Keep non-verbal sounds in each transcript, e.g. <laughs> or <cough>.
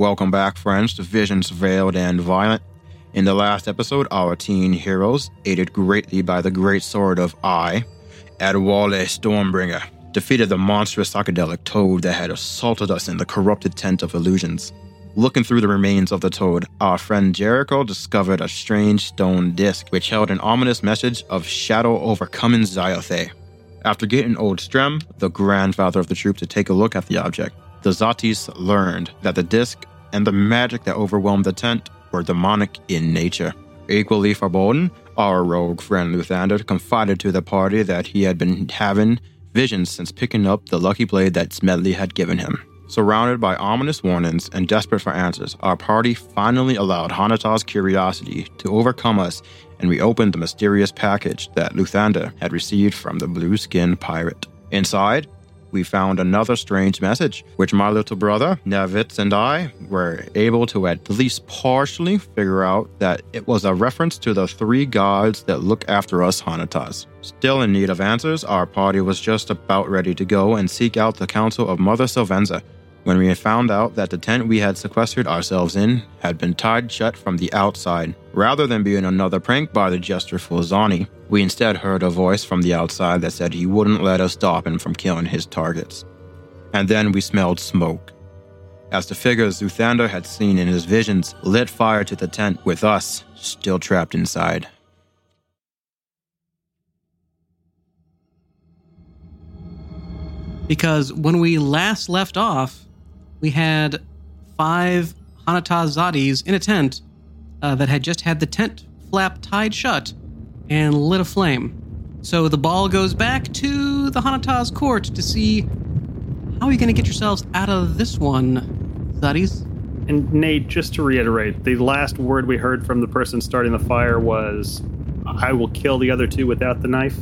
Welcome back, friends, to Visions Veiled and Violent. In the last episode, our teen heroes, aided greatly by the great sword of I, Adewale Stormbringer, defeated the monstrous psychedelic toad that had assaulted us in the corrupted tent of illusions. Looking through the remains of the toad, our friend Jericho discovered a strange stone disc which held an ominous message of shadow overcoming Zyothe. After getting Old Strem, the grandfather of the troop, to take a look at the object, the Zatis learned that the disc and the magic that overwhelmed the tent were demonic in nature. Equally foreboding, our rogue friend Luthander confided to the party that he had been having visions since picking up the lucky blade that Smedley had given him. Surrounded by ominous warnings and desperate for answers, our party finally allowed Hanata's curiosity to overcome us and we opened the mysterious package that Luthander had received from the blue skinned pirate. Inside, we found another strange message, which my little brother, Nevitz, and I were able to at least partially figure out that it was a reference to the three gods that look after us Hanatas. Still in need of answers, our party was just about ready to go and seek out the counsel of Mother Sylvenza when we found out that the tent we had sequestered ourselves in had been tied shut from the outside. Rather than being another prank by the jester Fulzani, we instead heard a voice from the outside that said he wouldn't let us stop him from killing his targets. And then we smelled smoke. As the figures Luthander had seen in his visions lit fire to the tent with us still trapped inside. Because when we last left off, we had five Hanata Zadis in a tent uh, that had just had the tent flap tied shut and lit a flame. So the ball goes back to the Hanata's court to see how are you going to get yourselves out of this one, Zadis? And Nate, just to reiterate, the last word we heard from the person starting the fire was, I will kill the other two without the knife.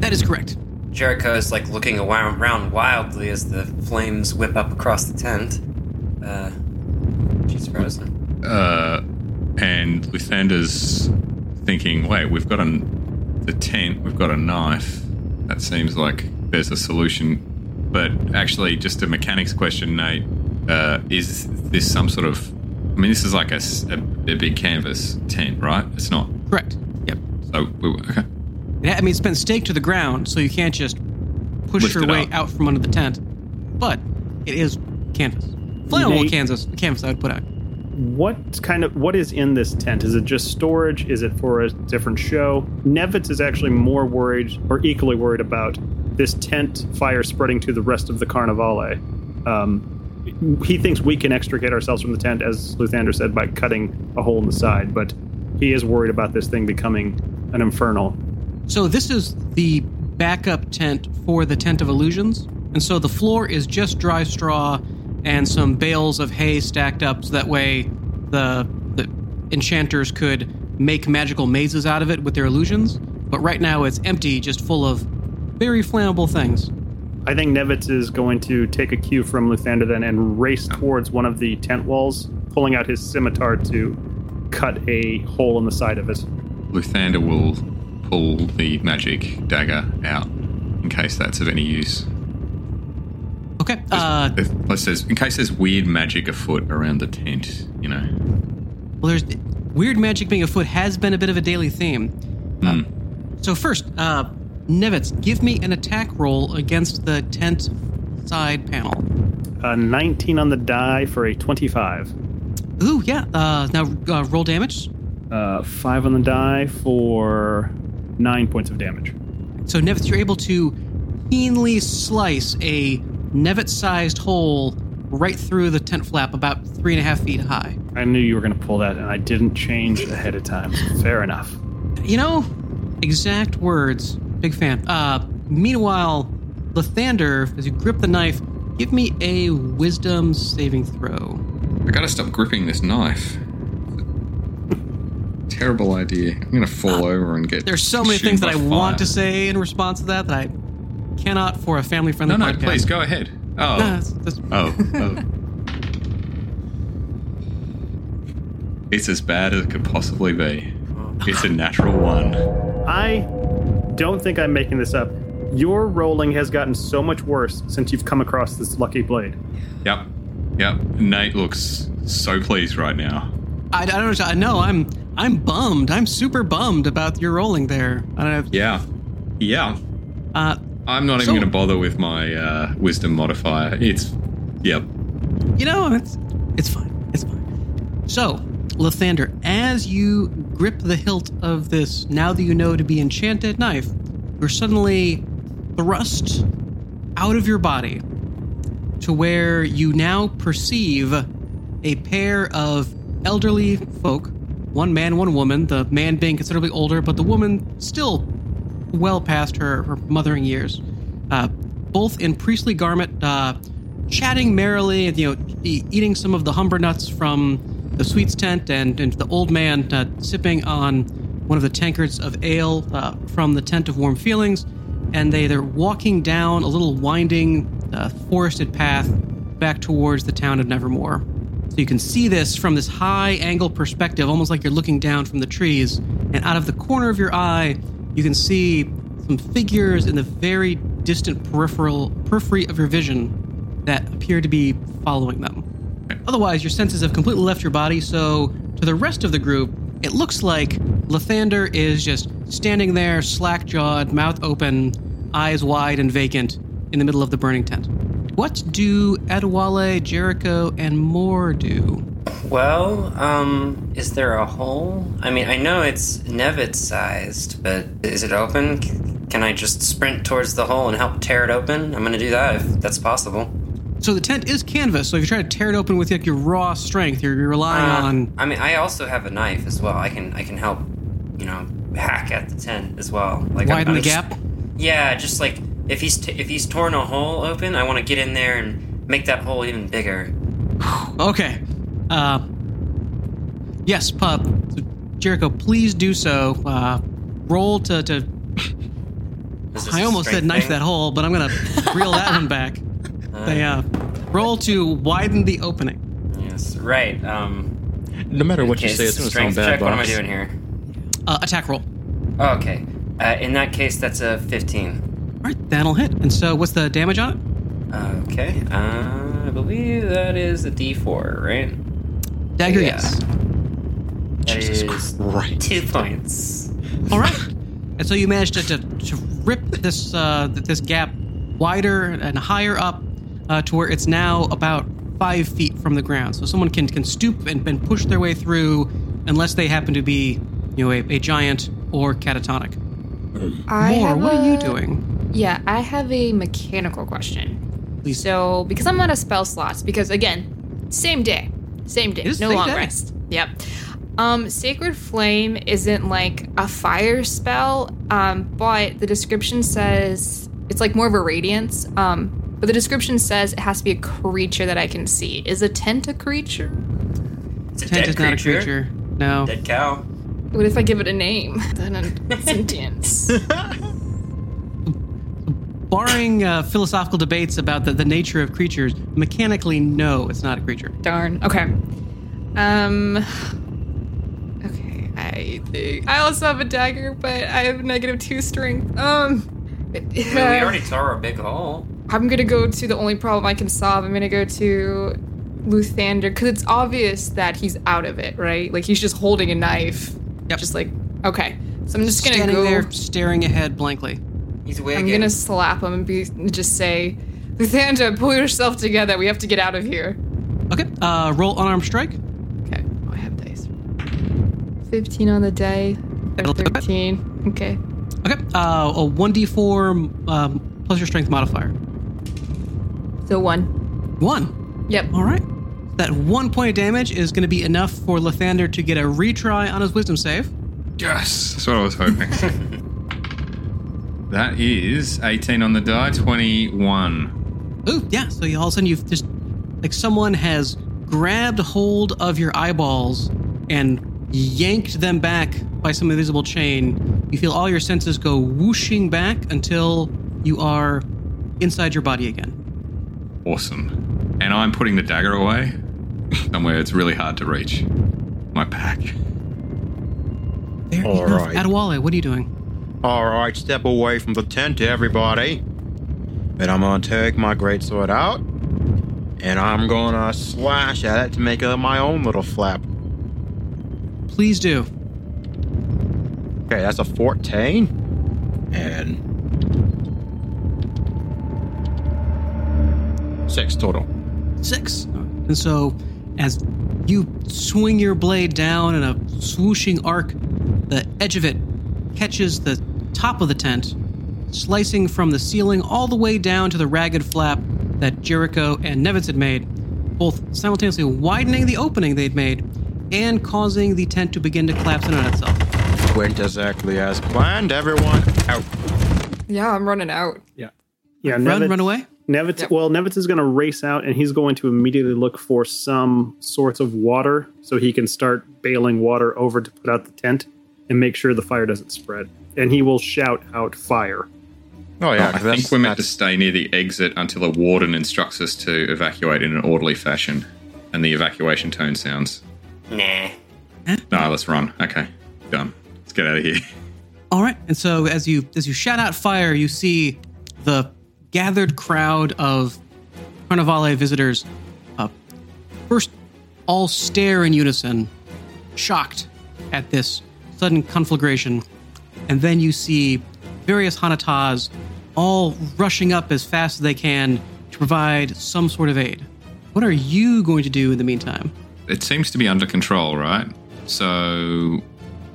That is correct. Jericho is like looking around wildly as the flames whip up across the tent. Uh, she's frozen. Uh, and Luthander's thinking, wait, we've got a, the tent, we've got a knife. That seems like there's a solution. But actually, just a mechanics question, Nate. Uh, is this some sort of. I mean, this is like a, a, a big canvas tent, right? It's not. Correct. Yep. So, we, okay. I mean, it's been staked to the ground, so you can't just push Lift your way up. out from under the tent. But it is canvas. Flammable Nate- canvas, canvas I would put out. What kind of what is in this tent? Is it just storage? Is it for a different show? Nevitz is actually more worried, or equally worried about this tent fire spreading to the rest of the Carnivale. Um, he thinks we can extricate ourselves from the tent, as Luthander said, by cutting a hole in the side. But he is worried about this thing becoming an infernal. So this is the backup tent for the tent of illusions, and so the floor is just dry straw and some bales of hay stacked up, so that way the the enchanters could make magical mazes out of it with their illusions. But right now it's empty, just full of very flammable things. I think Nevitz is going to take a cue from Luthander then and race towards one of the tent walls, pulling out his scimitar to cut a hole in the side of it. Luthander will pull the magic dagger out in case that's of any use. Okay. Uh, If, let's says, in case there's weird magic afoot around the tent, you know. well, there's weird magic being afoot has been a bit of a daily theme. Hmm. So first, uh, Nevitz, give me an attack roll against the tent side panel. A 19 on the die for a 25. Ooh, yeah. Uh, now uh, roll damage. Uh, 5 on the die for 9 points of damage. So Nevitz, you're able to keenly slice a Nevitz-sized hole right through the tent flap, about three and a half feet high. I knew you were going to pull that, and I didn't change ahead of time. Fair enough. You know, exact words. Big fan. Uh, meanwhile, Lathander, as you grip the knife, give me a Wisdom saving throw. I gotta stop gripping this knife. Terrible idea. I'm gonna fall uh, over and get. There's so many things that I by want to say in response to that that I cannot for a family-friendly No, no, podcast. please go ahead. Oh, No, that's- that's- oh, oh. <laughs> It's as bad as it could possibly be. Oh. It's a natural one. I don't think I'm making this up. Your rolling has gotten so much worse since you've come across this lucky blade. Yep. Yep. Nate looks so pleased right now. I, I don't know. I know I'm I'm bummed. I'm super bummed about your rolling there. I don't know. Yeah. Yeah. Uh, I'm not So- even going to bother with my uh, wisdom modifier. It's. Yep. you know, it's it's fine. It's fine. So, Lathander, as you grip the hilt of this now that you know to be enchanted knife, you're suddenly thrust out of your body to where you now perceive a pair of elderly folk, one man, one woman, the man being considerably older, but the woman still well past her, her mothering years. Uh, both in priestly garment, uh, chatting merrily, and you know, e- eating some of the humber nuts from the sweets tent, and, and the old man uh, sipping on one of the tankards of ale uh, from the tent of warm feelings. And they, they're walking down a little winding, uh, forested path back towards the town of Nevermore. So you can see this from this high angle perspective, almost like you're looking down from the trees. And out of the corner of your eye, you can see some figures in the very distant peripheral periphery of your vision that appear to be following them. Otherwise, your senses have completely left your body, so to the rest of the group, it looks like Lathander is just standing there, slack jawed, mouth open, eyes wide and vacant, in the middle of the burning tent. What do Adewale, Jericho, and Moore do? Well, um, is there a hole? I mean, I know it's Nevitz sized, but is it open? Can I just sprint towards the hole and help tear it open? I'm gonna do that if that's possible. So the tent is canvas, so if you try to tear it open with like your raw strength, you're, you're relying Uh, on. I mean, I also have a knife as well. I can, I can help, you know, hack at the tent as well. Like I'm- Widen I'm the just- gap. Yeah, just like if he's t- if he's torn a hole open, I want to get in there and make that hole even bigger. <sighs> Okay. Uh, yes, pup. Jericho, please do so. Uh, roll to. to Is this I a almost said knife thing? that hole, but I'm gonna reel that one back. <laughs> They uh, roll to widen the opening. Yes, right. Um, No matter what you say, it's gonna sound bad, check. What am I doing here? Uh, attack roll. Oh, okay. Uh, in that case, that's a 15. All right, that'll hit. And so, what's the damage on it? Okay. Uh, I believe that is a D4, right? Dagger, Yeah. yes. That Jesus is Christ. two points. All right. And so you managed to, to, to rip this uh, this gap wider and higher up uh, to where it's now about five feet from the ground. So someone can, can stoop and, and push their way through unless they happen to be, you know, a, a giant or catatonic. I Moore, have what are you doing? Yeah, I have a mechanical question. Please. So, because I'm out of spell slots, because again, same day, same day, It is no same long day. rest. Yep. Um, Sacred Flame isn't like a fire spell, um, but the description says it's like more of a radiance. Um, but the description says it has to be a creature that I can see. Is a tent a creature? It's a Tent dead is not a creature. No. Dead cow. What if I give it a name? <laughs> Then it's sentience. <laughs> Barring uh, philosophical debates about the, the nature of creatures, mechanically, no, it's not a creature. Darn. Okay. Um. Okay. I think I also have a dagger, but I have negative two strength. Um. I mean, we already tore a big hole. I'm gonna go to the only problem I can solve. I'm gonna go to Luthander because it's obvious that he's out of it, right? Like he's just holding a knife. Yep. Just like okay. So I'm just gonna Standing go. there, staring ahead blankly. He's I'm gonna slap him and be just say, Luthander, pull yourself together. We have to get out of here. Okay, uh, roll unarmed strike. Okay. Oh, I have dice. 15 on the die. Or 13. Okay. Okay, uh, a 1d4 um, plus your strength modifier. So one. One. Yep. All right. That one point of damage is going to be enough for Lathander to get a retry on his wisdom save. Yes, that's what I was hoping. <laughs> that is 18 on the die, 21. Ooh, yeah. So you, all of a sudden you've just like someone has grabbed hold of your eyeballs and yanked them back by some invisible chain. You feel all your senses go whooshing back until you are inside your body again. Awesome. And I'm putting the dagger away somewhere it's really hard to reach. My pack. There, All enough. right. Adewale, what are you doing? All right, step away from the tent, everybody. And I'm gonna take my greatsword out, and I'm gonna slash at it to make uh, my own little flap. Please do. Okay, that's a 14. And. Six total. Six. And so, as you swing your blade down in a swooshing arc, the edge of it catches the top of the tent, slicing from the ceiling all the way down to the ragged flap that Jericho and Nevitz had made, both simultaneously widening the opening they'd made and causing the tent to begin to collapse in on itself. Went exactly as planned. Everyone out. Yeah, I'm running out. Yeah. Yeah. Run, Nevitz- run away. Nevitz, Yep. well, Nevitz is going to race out and he's going to immediately look for some sorts of water so he can start bailing water over to put out the tent and make sure the fire doesn't spread. And he will shout out fire. Oh, yeah. I 'cause think that's- we're meant to stay near the exit until a warden instructs us to evacuate in an orderly fashion. And the evacuation tone sounds. Nah. No, let's run. Okay, done. Let's get out of here. <laughs> All right, and so as you as you shout out fire, you see the gathered crowd of Carnivale visitors uh, first all stare in unison, shocked at this sudden conflagration, and then you see various Hanatas all rushing up as fast as they can to provide some sort of aid. What are you going to do in the meantime? It seems to be under control, right? So,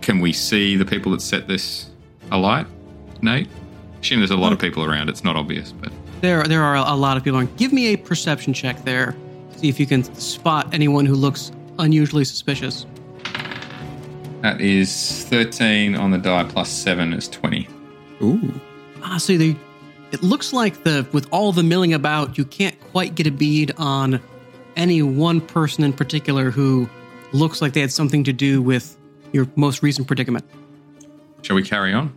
can we see the people that set this alight, Nate? I Assume there's a lot of people around. It's not obvious, but There, there are a lot of people. around. Give me a perception check there. See if you can spot anyone who looks unusually suspicious. That is 13 on the die plus 7 is 20. Ooh. Ah, so they, it looks like the with all the milling about, you can't quite get a bead on any one person in particular who looks like they had something to do with your most recent predicament. Shall we carry on?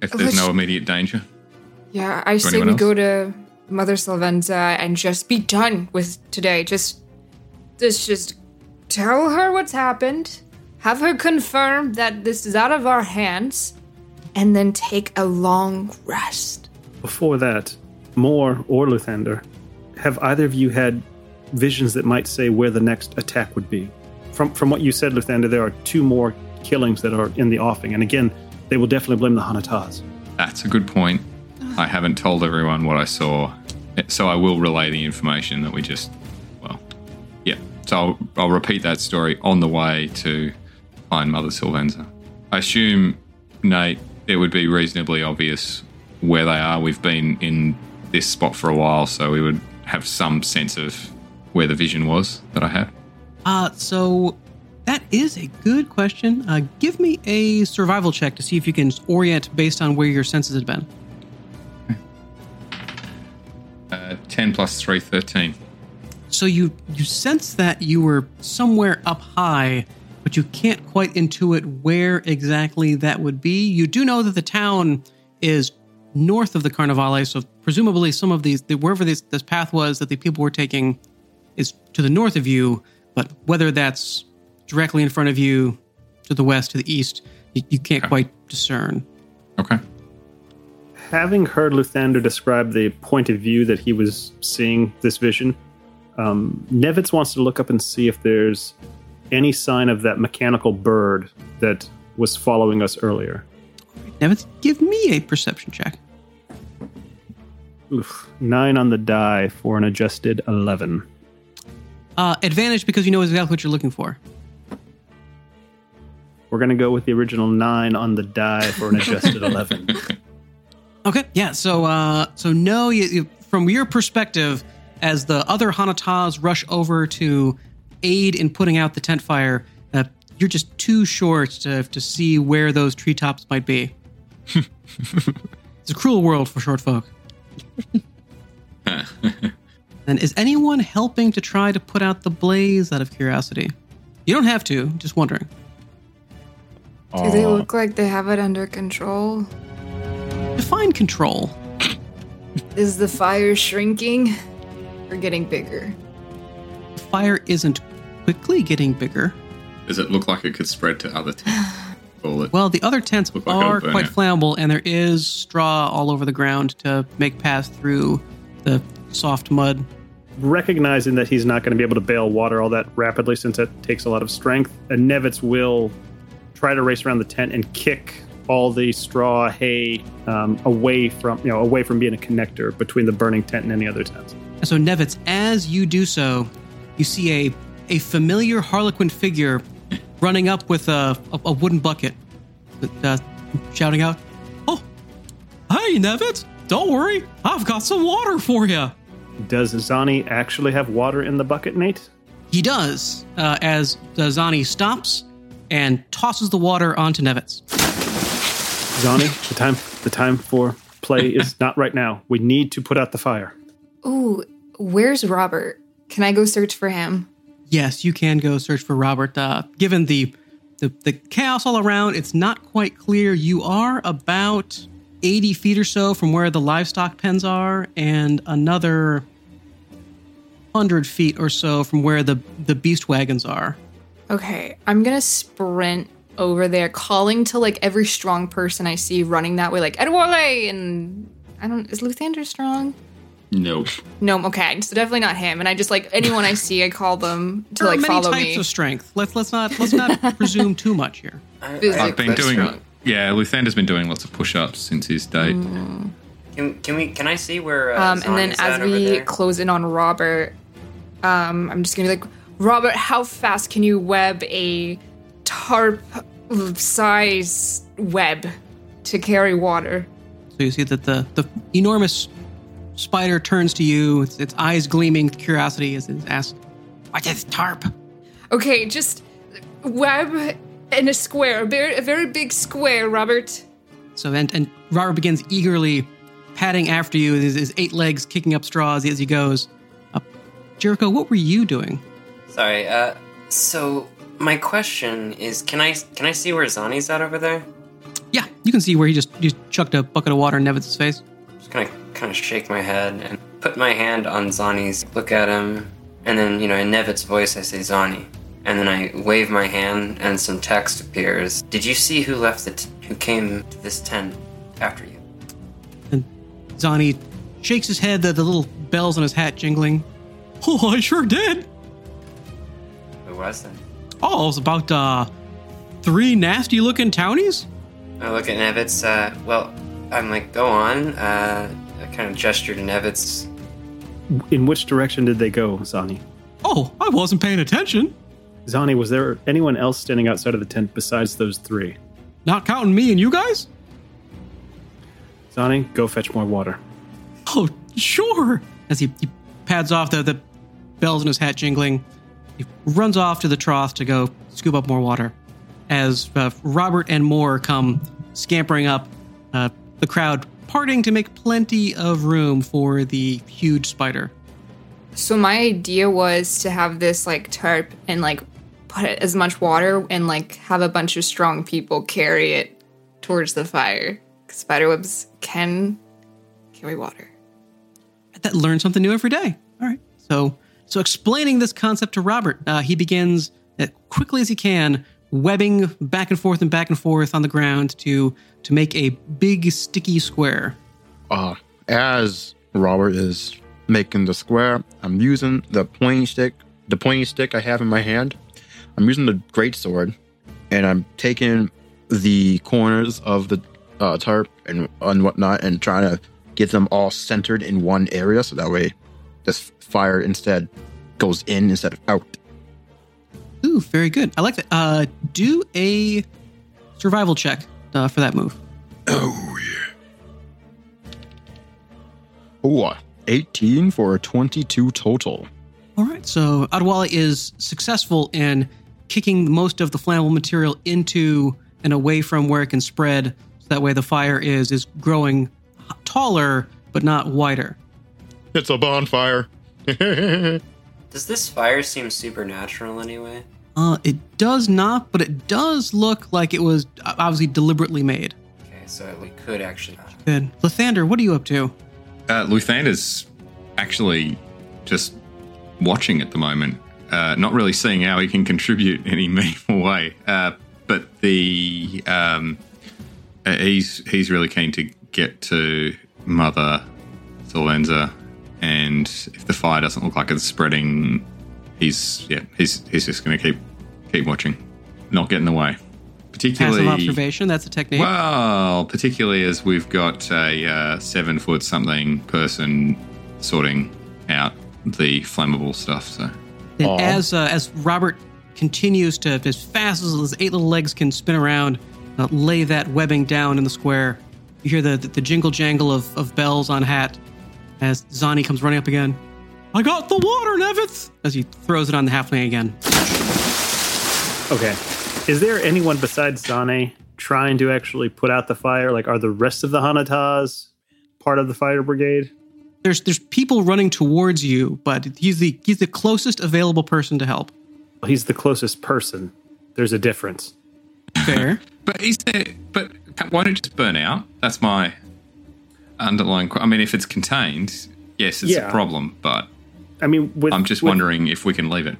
If there's Let's- no immediate danger. Yeah, I say we else? go to Mother Sylvenza and just be done with today. Just, just, just tell her what's happened, have her confirm that this is out of our hands, and then take a long rest. Before that, Moore or Luthander, have either of you had visions that might say where the next attack would be? From from what you said, Luthander, there are two more killings that are in the offing, and again, they will definitely blame the Hanatas. That's a good point. I haven't told everyone what I saw, so I will relay the information that we just, well, yeah. So I'll, I'll repeat that story on the way to find Mother Sylvenza. I assume, Nate, it would be reasonably obvious where they are. We've been in this spot for a while, so we would have some sense of where the vision was that I had. Uh, so that is a good question. Uh, give me a survival check to see if you can orient based on where your senses had been. Uh, 10 plus 3, 13. So you you sense that you were somewhere up high, but you can't quite intuit where exactly that would be. You do know that the town is north of the Carnivale, so presumably some of these the, wherever this this path was that the people were taking is to the north of you. But whether that's directly in front of you, to the west, to the east, you, you can't Okay. quite discern. Okay. Having heard Luthander describe the point of view that he was seeing this vision, um, Nevitz wants to look up and see if there's any sign of that mechanical bird that was following us earlier. Nevitz, give me a perception check. Oof, nine on the die for an adjusted 11. Uh, advantage because you know exactly what you're looking for. We're going to go with the original nine on the die for an adjusted <laughs> 11. Okay, yeah. So, uh, so no, you, you, from your perspective, as the other Hanatas rush over to aid in putting out the tent fire, uh, you're just too short to, to see where those treetops might be. <laughs> it's a cruel world for short folk. <laughs> and is anyone helping to try to put out the blaze out of curiosity? You don't have to, just wondering. Do they look like they have it under control? Define control. Is the fire shrinking or getting bigger? The fire isn't quickly getting bigger. Does it look like it could spread to other tents? <sighs> Well, the other tents Look like are quite out. flammable, and there is straw all over the ground to make pass through the soft mud. recognizing that he's not going to be able to bail water all that rapidly since it takes a lot of strength, and Nevitz will try to race around the tent and kick all the straw hay um, away from you know away from being a connector between the burning tent and any other tents. And so, Nevitz, as you do so, you see a a familiar Harlequin figure running up with a, a, a wooden bucket, uh, shouting out, "Oh, hey, Nevitz! Don't worry, I've got some water for you." Does Zani actually have water in the bucket, Nate? He does, uh, as uh, Zani stops and tosses the water onto Nevitz. Zani, the time the time for play is <laughs> not right now. We need to put out the fire. Ooh, where's Robert? Can I go search for him? Yes, you can go search for Robert. Uh, given the, the the chaos all around, it's not quite clear. You are about eighty feet or so from where the livestock pens are, and another hundred feet or so from where the the beast wagons are. Okay, I'm gonna sprint over there, calling to like every strong person I see running that way, like Adewale and I don't is Luthander strong? Nope. No, okay, so definitely not him. And I just like anyone I see, I call them to There like are many follow types me. of strength. Let's let's not let's not <laughs> presume too much here. I, Physically I've been doing. strong. Yeah, Luthander's been doing lots of push-ups since his date. can, can we? Can I see where? Uh, Um, and then as we close in on Robert, um, I'm just gonna be like, Robert, how fast can you web a tarp size web to carry water? So you see that the the enormous spider turns to you, its, its eyes gleaming with curiosity as it asks, "What is tarp?" Okay, just web in a square, a very, a very big square, Robert. So and and Robert begins eagerly padding after you, his, his eight legs kicking up straws as he goes. Uh, Jericho, what were you doing? Sorry. Uh, so my question is, can I can I see where Zani's at over there? Yeah, you can see where he just just chucked a bucket of water in Nevitz's face. Just gonna kind of shake my head and put my hand on Zani's. Look at him, and then you know, in Nevitz's voice, I say Zani, and then I wave my hand, and some text appears. Did you see who left the t- who came to this tent after you? And Zani shakes his head, the, the little bells on his hat jingling. Oh, I sure did. Who was it? Oh, it was about uh, three nasty looking townies. I look at Nevitz. Uh, well, I'm like, go on. Uh, I kind of gestured to Nevitz. In which direction did they go, Zani? Oh, I wasn't paying attention. Zani, was there anyone else standing outside of the tent besides those three? Not counting me and you guys? Zani, go fetch more water. Oh, sure. As he, he pads off the, the bells in his hat jingling, he runs off to the trough to go scoop up more water. As uh, Robert and Moore come scampering up, uh, the crowd parting to make plenty of room for the huge spider. So my idea was to have this like tarp and like put as much water and like have a bunch of strong people carry it towards the fire. Spiderwebs can carry water. that learn something new every day. All right. So, so explaining this concept to Robert, uh, he begins as quickly as he can, webbing back and forth and back and forth on the ground to to make a big sticky square. Uh, as Robert is making the square, I'm using the pointing stick, the pointing stick I have in my hand. I'm using the great sword, and I'm taking the corners of the uh, tarp and and whatnot, and trying to get them all centered in one area, so that way this fire instead goes in instead of out. Ooh, very good. I like that. Uh, do a survival check uh, for that move. Oh yeah. Oh, uh, 18 for a 22 total. All right. So Adewale is successful in kicking most of the flammable material into and away from where it can spread. So that way the fire is is growing taller but not wider. It's a bonfire. <laughs> Does this fire seem supernatural anyway? Uh, it does not, but it does look like it was obviously deliberately made. Okay, so we could actually. Good. Lathander, what are you up to? Uh, Luthander's actually just watching at the moment, uh, not really seeing how he can contribute in <laughs> any meaningful way. Uh, but the um, uh, he's he's really keen to get to Mother Sylvenza and if the fire doesn't look like it's spreading, he's yeah, he's he's just going to keep keep watching, not get in the way. Particularly, Passive observation. That's a technique. well, particularly as we've got a uh, seven foot something person sorting out the flammable stuff. So And as uh, as Robert continues to, as fast as his eight little legs can spin around, uh, lay that webbing down in the square, you hear the the, the jingle jangle of, of bells on hat as Zani comes running up again. I got the water, Nevitz! As he throws it on the halfling again. Okay. Is there anyone besides Zani trying to actually put out the fire? Like, are the rest of the Hanatas part of the fire brigade? There's there's people running towards you, but he's the he's the closest available person to help. He's the closest person. There's a difference. Fair. <laughs> But is there? But why don't it just burn out? That's my underlying. I mean, if it's contained, yes, it's Yeah. a problem. But I mean, with, I'm just with wondering if we can leave it.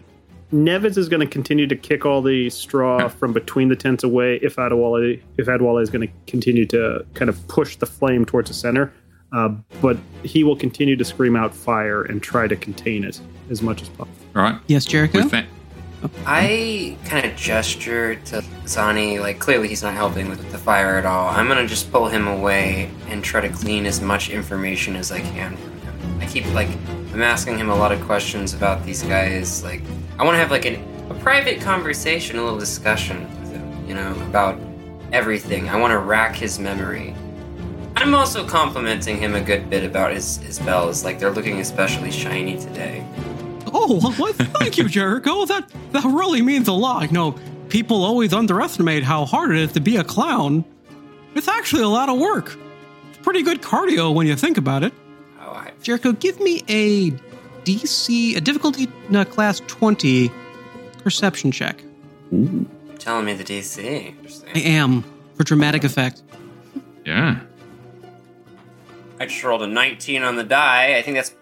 Nevitz is going to continue to kick all the straw from between the tents away. If Adewale, if Adewale is going to continue to kind of push the flame towards the center, uh, but he will continue to scream out fire and try to contain it as much as possible. All right. yes, Jericho. With that, I kind of gesture to Zani, like clearly he's not helping with the fire at all. I'm gonna just pull him away and try to glean as much information as I can from him. I keep like I'm asking him a lot of questions about these guys. Like I want to have like an, a private conversation, a little discussion with him, you know, about everything. I want to rack his memory. I'm also complimenting him a good bit about his, his bells, like they're looking especially shiny today. Oh, <laughs> well, thank you, Jericho. That that really means a lot. You know, people always underestimate how hard it is to be a clown. It's actually a lot of work. It's pretty good cardio when you think about it. Oh, Jericho, give me a DC, a difficulty uh, class 20 perception check. telling me the DC. I am, for dramatic effect. yeah. I just rolled a 19 on the die. I think that's.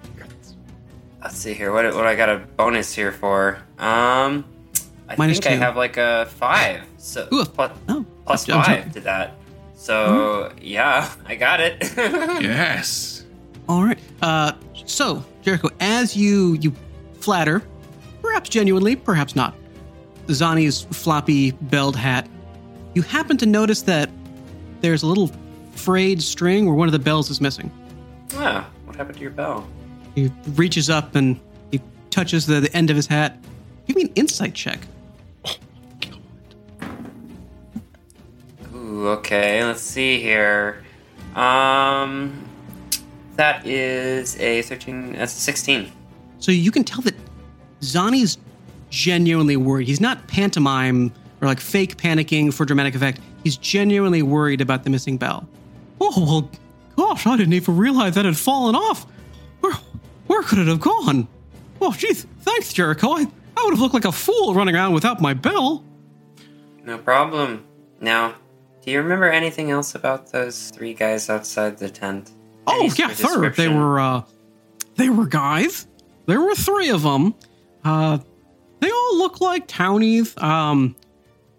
Let's see here. What what I got a bonus here for? Um, I Minus think I have like a five. So Ooh. plus, Oh, plus I'm- I'm sorry. five to that. So yeah, <laughs> I got it. <laughs> Yes. All right. Uh, so Jericho, as you you flatter, perhaps genuinely, perhaps not, Zani's floppy belled hat, you happen to notice that there's a little frayed string where one of the bells is missing. ah, what happened to your bell? He reaches up and he touches the, the end of his hat. Give me an insight check. Ooh, okay. Let's see here. Um, that is a 13. That's a 16. So you can tell that Zani's genuinely worried. He's not pantomime or like fake panicking for dramatic effect. He's genuinely worried about the missing bell. Oh, well, gosh, I didn't even realize that had fallen off. Where, where could it have gone? Oh, geez, thanks, Jericho. I, I would have looked like a fool running around without my bell. No problem. Now, do you remember anything else about those three guys outside the tent? Oh, yeah, sir. They were, uh, they were guys. There were three of them. Uh, they all look like townies. Um,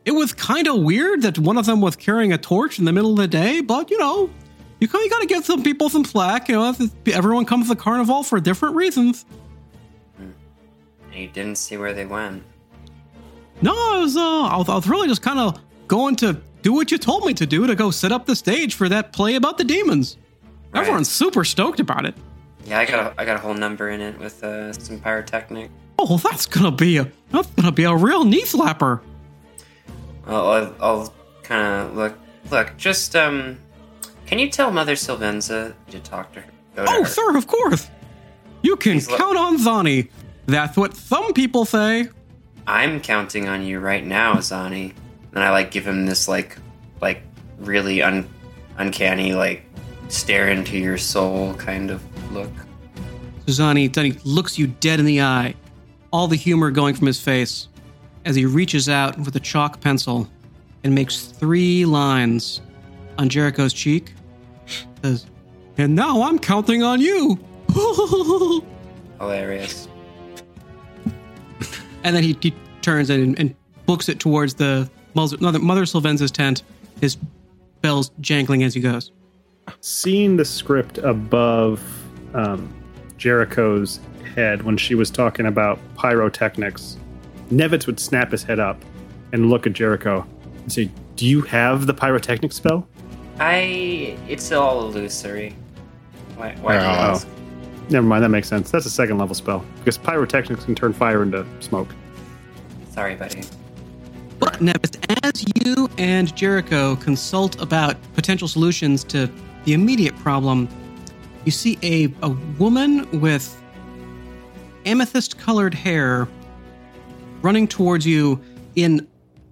it was kind of weird that one of them was carrying a torch in the middle of the day, but you know, you kind of got to give some people some slack. You know, everyone comes to the carnival for different reasons. And you didn't see where they went. No, I was, uh, I was, I was really just kind of going to do what you told me to do to go set up the stage for that play about the demons. Right. Everyone's super stoked about it. Yeah, I got a, I got a whole number in it with uh, some pyrotechnic. Oh, that's gonna be a that's gonna be a real knee slapper. Well, I'll, I'll kind of look. Look, just um, can you tell Mother Sylvenza to talk to her? To Oh, her. sir, of course. You can Please count on Zani. That's what some people say. I'm counting on you right now, Zani. And I like give him this like, like really un, uncanny like stare into your soul kind of look. Zani, Zani looks you dead in the eye, all the humor going from his face, as he reaches out with a chalk pencil and makes three lines on Jericho's cheek. Says, and now I'm counting on you. <laughs> Hilarious. and then he, he turns and, and books it towards the Mother, Mother Sylvenza's tent, his bells jangling as he goes. Seeing the script above um, Jericho's head when she was talking about pyrotechnics, Nevitz would snap his head up and look at Jericho and say, Do you have the pyrotechnic spell? I. It's all illusory. Why? Why do you Oh. ask? Never mind, that makes sense. That's a second level spell because pyrotechnics can turn fire into smoke. Sorry, buddy. But Nevitz, as you and Jericho consult about potential solutions to the immediate problem, you see a, a woman with amethyst colored hair running towards you in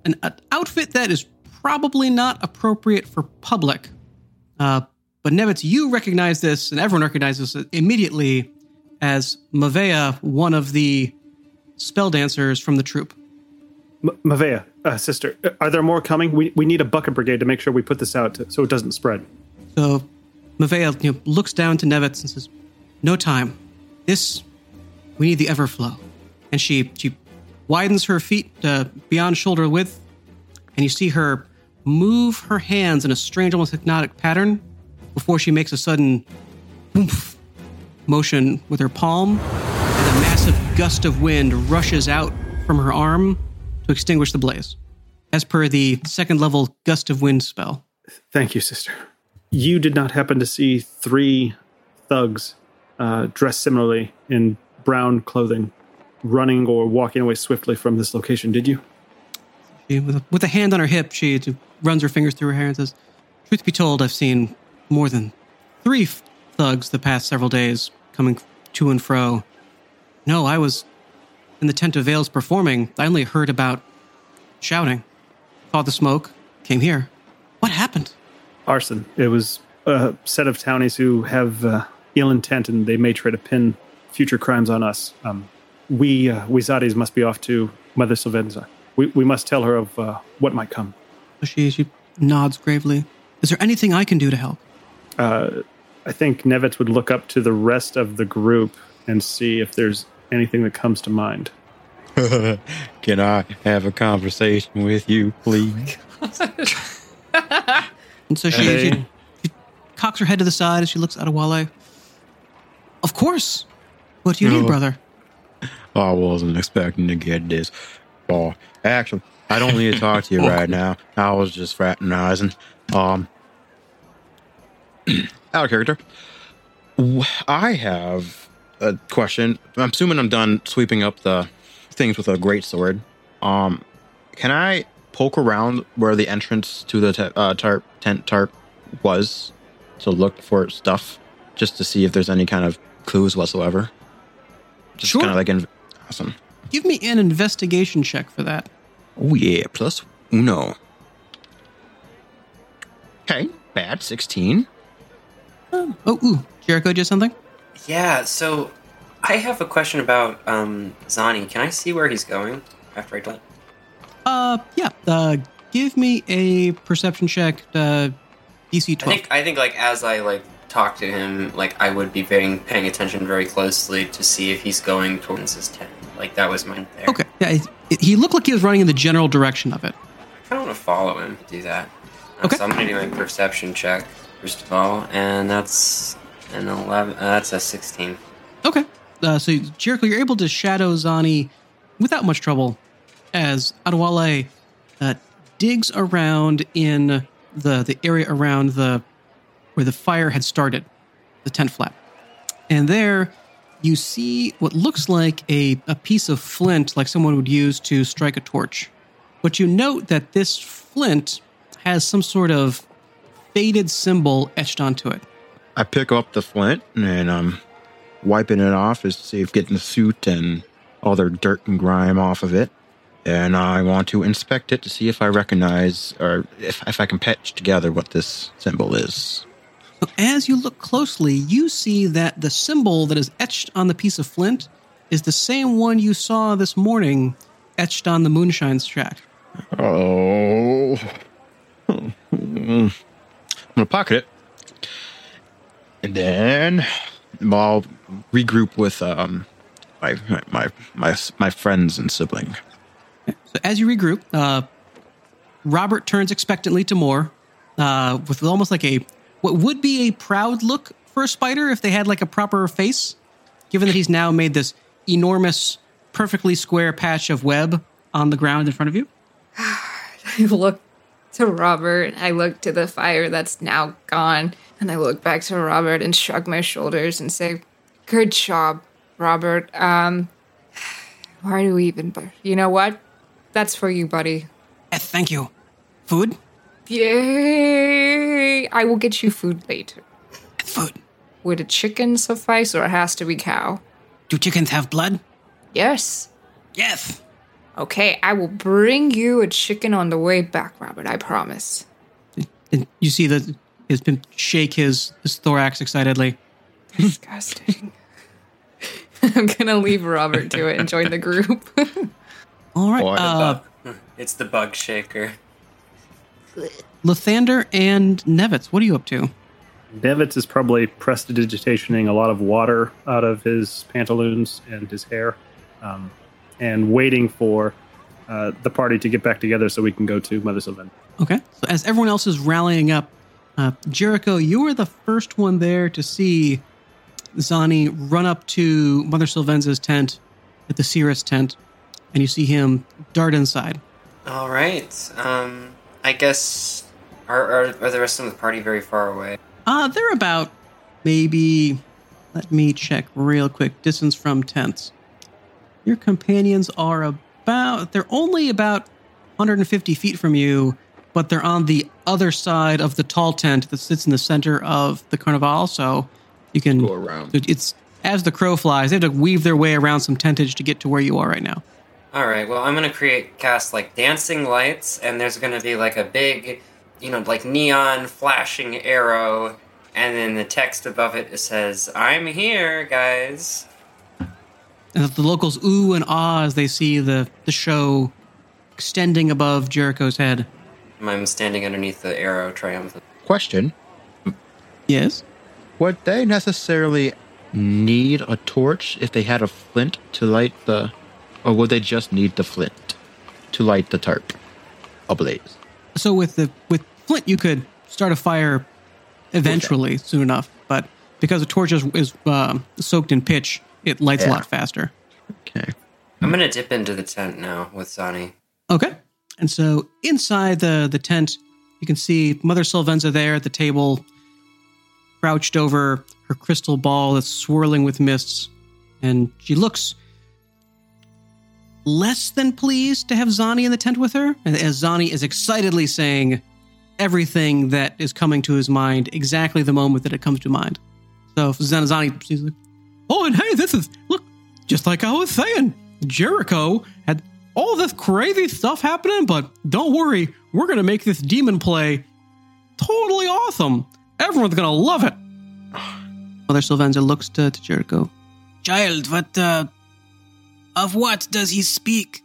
an outfit that is probably not appropriate for public. Uh, but Nevitz, you recognize this, and everyone recognizes it immediately as Mavea, one of the spell dancers from the troupe. M- Mavea, uh, sister, uh, are there more coming? We, we need a bucket brigade to make sure we put this out so it doesn't spread. So Mavea you know, looks down to Nevitz and says, No time. This, we need the Everflow. And she, she widens her feet uh, beyond shoulder width, and you see her move her hands in a strange, almost hypnotic pattern before she makes a sudden oomph motion with her palm, and a massive gust of wind rushes out from her arm to extinguish the blaze, as per the second level gust of wind spell. Thank you, sister. You did not happen to see three thugs uh, dressed similarly in brown clothing running or walking away swiftly from this location, did you? She, with, a, with a hand on her hip, she runs her fingers through her hair and says, Truth be told, I've seen more than three thugs the past several days coming to and fro. No, I was in the tent of Vales performing. I only heard about shouting. Saw the smoke, came here. What happened? Arson. It was a set of townies who have uh, ill intent and they may try to pin future crimes on us. Um, we, uh, we Zadis must be off to Mother Sylvenza. We, we must tell her of uh, what might come. She, she nods gravely. Is there anything I can do to help? Uh, I think Nevitz would look up to the rest of the group and see if there's anything that comes to mind. <laughs> Can I have a conversation with you, please? <laughs> And so she, Hey. she, she cocks her head to the side as she looks at Adewale. Of course. What do you need, brother? I wasn't expecting to get this. Oh, actually, I don't need to talk to you <laughs> right now. I was just fraternizing. Um, <clears throat> out of character. I have a question. I'm assuming I'm done sweeping up the things with a great sword. Um, can I poke around where the entrance to the te- uh, tarp tent tarp was to look for stuff, just to see if there's any kind of clues whatsoever? Just Sure. kind of like in- awesome. Give me an investigation check for that. Oh yeah, plus uno. Okay, bad sixteen. Oh, ooh, Jericho did something? Yeah, so I have a question about um, Zani. Can I see where he's going after I play? Uh, yeah. Uh, give me a perception check. Uh, DC I 12. think I think like as I like talk to him, like I would be paying paying attention very closely to see if he's going towards his tent. Like that was mine there. Okay. Yeah, it, it- he looked like he was running in the general direction of it. I kind of want to follow him. Do that. Uh, Okay. So I'm gonna do my perception check first of all, and that's an eleven. Uh, that's a sixteen. Okay. Uh, so Jericho, you're able to shadow Zani without much trouble as Adewale uh, digs around in the the area around the where the fire had started, the tent flap, and there you see what looks like a, a piece of flint, like someone would use to strike a torch. But you note that this flint has some sort of faded symbol etched onto it. I pick up the flint and I'm wiping it off is safe, getting the suit and all their dirt and grime off of it. And I want to inspect it to see if I recognize or if, if I can patch together what this symbol is. As you look closely, you see that the symbol that is etched on the piece of flint is the same one you saw this morning etched on the moonshine's track. Oh. <laughs> I'm gonna pocket it. And then I'll regroup with um my my my my friends and sibling. So as you regroup, uh, Robert turns expectantly to Moore uh, with almost like a what would be a proud look for a spider if they had like a proper face. given that he's now made this enormous, perfectly square patch of web on the ground in front of you. <sighs> I look to Robert. I look to the fire that's now gone. And I look back to Robert and shrug my shoulders and say, Good job, Robert. Um, <sighs> why do we even. You know what? That's for you, buddy. Eh, thank you. Food? Yay! I will get you food later. Food. Would a chicken suffice or it has to be cow? Do chickens have blood? Yes. Yes. Okay, I will bring you a chicken on the way back, Robert. I promise. And you see that he's been shake his, his thorax excitedly. Disgusting. <laughs> I'm gonna leave Robert to it and join the group. <laughs> All right. Boy, the uh, <laughs> It's the bug shaker. Luthander and Nevitz, what are you up to? Nevitz is probably prestidigitationing a lot of water out of his pantaloons and his hair, um, and waiting for uh, the party to get back together so we can go to Mother Sylvan. Okay. So as everyone else is rallying up, uh, Jericho, you were the first one there to see Zani run up to Mother Sylvenza's tent at the Cirrus tent, and you see him dart inside. All right. Um, I guess are, are are the rest of the party very far away? Uh, they're about maybe, let me check real quick, distance from tents. Your companions are about, they're only about 150 feet from you, but they're on the other side of the tall tent that sits in the center of the carnival. So you can Go around. It's as the crow flies, they have to weave their way around some tentage to get to where you are right now. All right. Well, I'm gonna create cast like dancing lights, and there's gonna be like a big, you know, like neon flashing arrow, and then the text above it says, "I'm here, guys." And the locals ooh and ah as they see the, the show extending above Jericho's head. I'm standing underneath the arrow, triumphant. Question Yes? Would they necessarily need a torch if they had a flint to light the. Or would they just need the flint to light the tarp ablaze? So with the with flint, you could start a fire eventually, soon enough. But because the torch is, is uh, soaked in pitch, it lights a lot faster. Okay. I'm gonna dip into the tent now with Zani. Okay. And so inside the the tent, you can see Mother Sylvenza there at the table, crouched over her crystal ball that's swirling with mists, and she looks less than pleased to have Zani in the tent with her, as Zani is excitedly saying everything that is coming to his mind exactly the moment that it comes to mind. So Zan- Zani she's like, Oh, and hey, this is look, just like I was saying, Jericho had all this crazy stuff happening, but don't worry, we're gonna make this demon play totally awesome. Everyone's gonna love it. <sighs> Mother Sylvenza looks to, to Jericho. Child, what uh of what does he speak?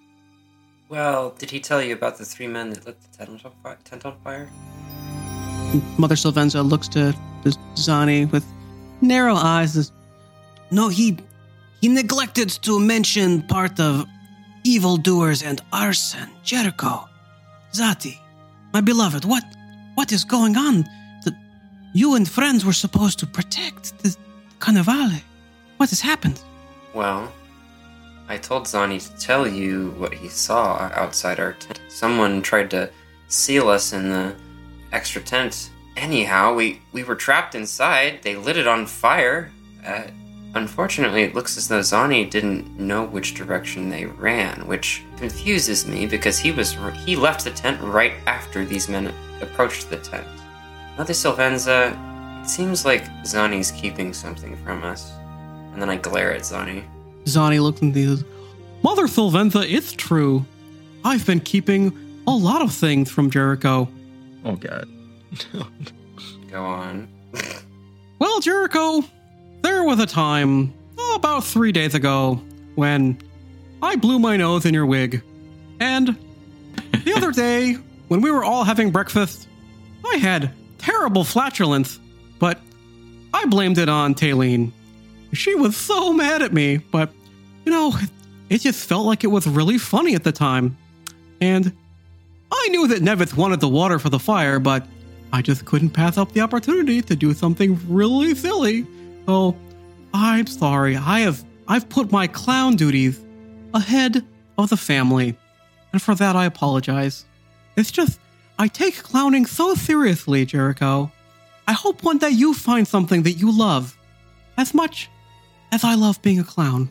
Well, did he tell you about the three men that lit the tent on fire? Tent on fire? Mother Sylvenza looks to, to Zani with narrow eyes. No, he he neglected to mention part of evildoers and arson. Jericho, Zati, my beloved, what what is going on? That you and friends were supposed to protect the Carnivale. What has happened? Well, I told Zani to tell you what he saw outside our tent. Someone tried to seal us in the extra tent. Anyhow, we, we were trapped inside. They lit it on fire. Uh, unfortunately, it looks as though Zani didn't know which direction they ran, which confuses me because he was he left the tent right after these men approached the tent. Mother Sylvenza, it seems like Zani's keeping something from us. And then I glare at Zani. Zani looks and says, Mother Sylvenza, it's true. I've been keeping a lot of things from Jericho. Oh, God. <laughs> Go on. Well, Jericho, there was a time, oh, about three days ago, when I blew my nose in your wig. And the other <laughs> day, when we were all having breakfast, I had terrible flatulence, but I blamed it on Taylene. She was so mad at me, but, you know, it just felt like it was really funny at the time. And I knew that Nevitz wanted the water for the fire, but I just couldn't pass up the opportunity to do something really silly. So I'm sorry. I have I've put my clown duties ahead of the family, and for that I apologize. It's just I take clowning so seriously, Jericho. I hope one day you find something that you love as much as I love being a clown.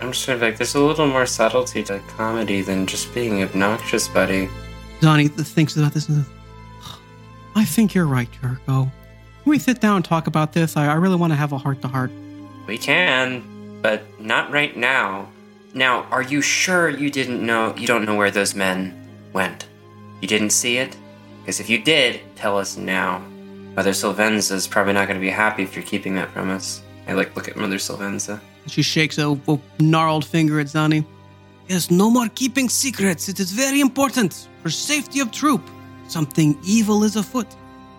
I'm sort of like, there's a little more subtlety to comedy than just being obnoxious, buddy. Donnie thinks about this and I think you're right, Jericho. Can we sit down and talk about this? I, I really want to have a heart to heart. We can, but not right now. Now, are you sure you didn't know, you don't know where those men went? You didn't see it? Because if you did, tell us now. Mother Sylvenza's probably not going to be happy if you're keeping that from us. I like look at Mother Sylvenza. She shakes a, a gnarled finger at Zani. Yes, no more keeping secrets. It is very important for safety of troop. Something evil is afoot.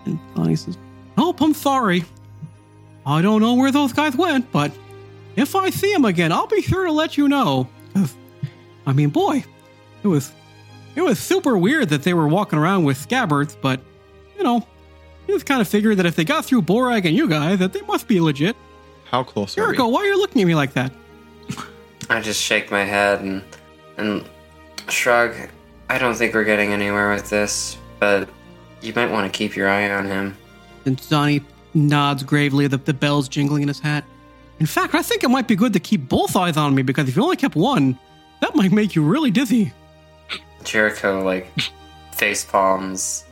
And Zani says, Help, I'm sorry. I don't know where those guys went, but if I see them again, I'll be sure to let you know. I mean, boy, it was it was super weird that they were walking around with scabbards, but you know, you just kind of figured that if they got through Borag and you guys, that they must be legit. How close are we? Jericho, why are you looking at me like that? I just shake my head and and shrug. I don't think we're getting anywhere with this, but you might want to keep your eye on him. And Johnny nods gravely, the, the bells jingling in his hat. In fact, I think it might be good to keep both eyes on me because if you only kept one, that might make you really dizzy. Jericho like face palms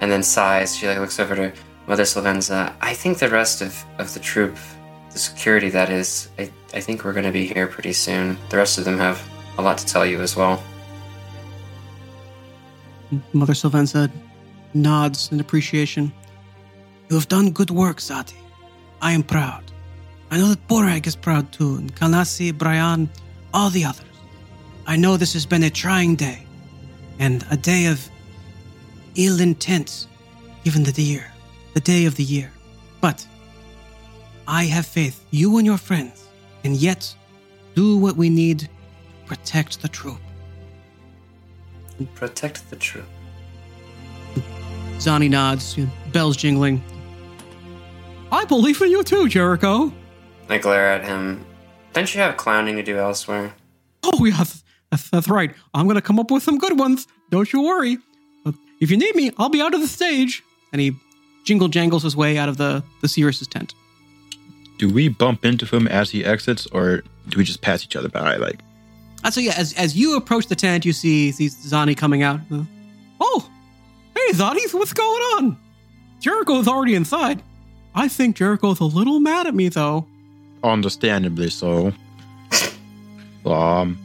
and then sighs. She like looks over to Mother Sylvenza. I think the rest of, of the troop, the security that is, I, I think we're gonna be here pretty soon. The rest of them have a lot to tell you as well. Mother Sylvenza nods in appreciation. You have done good work, Zati. I am proud. I know that Borag is proud too, and Kalnasi, Brian, all the others. I know this has been a trying day, and a day of ill intent, given the year, the day of the year. But I have faith you and your friends can yet do what we need to protect the troop. Protect the troop. Zani nods, bells jingling. I believe in you too, Jericho. I glare at him. Don't you have clowning to do elsewhere? Oh, yeah, that's, that's right. I'm going to come up with some good ones. Don't you worry. If you need me, I'll be out of the stage. And he jingle jangles his way out of the, the Sirius's tent. Do we bump into him as he exits, or do we just pass each other by? Like, Uh, so, yeah, as, as you approach the tent, you see, see Zani coming out. Uh, oh, hey, Zani, what's going on? Jericho's already inside. I think Jericho's a little mad at me, though. understandably so. Um,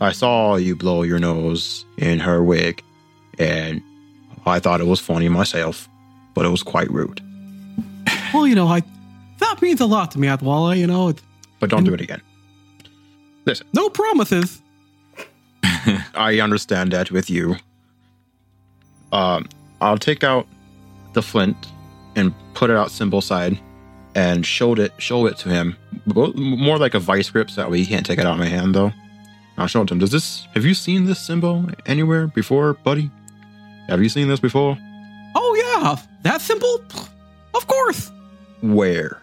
I saw you blow your nose in her wig, and I thought it was funny myself, but it was quite rude. Well, you know, I that means a lot to me, Adewale. You know, But don't do it again. Listen, no promises. <laughs> I understand that with you. Um, I'll take out the flint and put it out symbol side and showed it show it to him. More like a vice grip, so that way he can't take it out of my hand though. I'll show it to him. Does this have you seen this symbol anywhere before, buddy? Have you seen this before? Oh yeah, that simple. Of course. Where?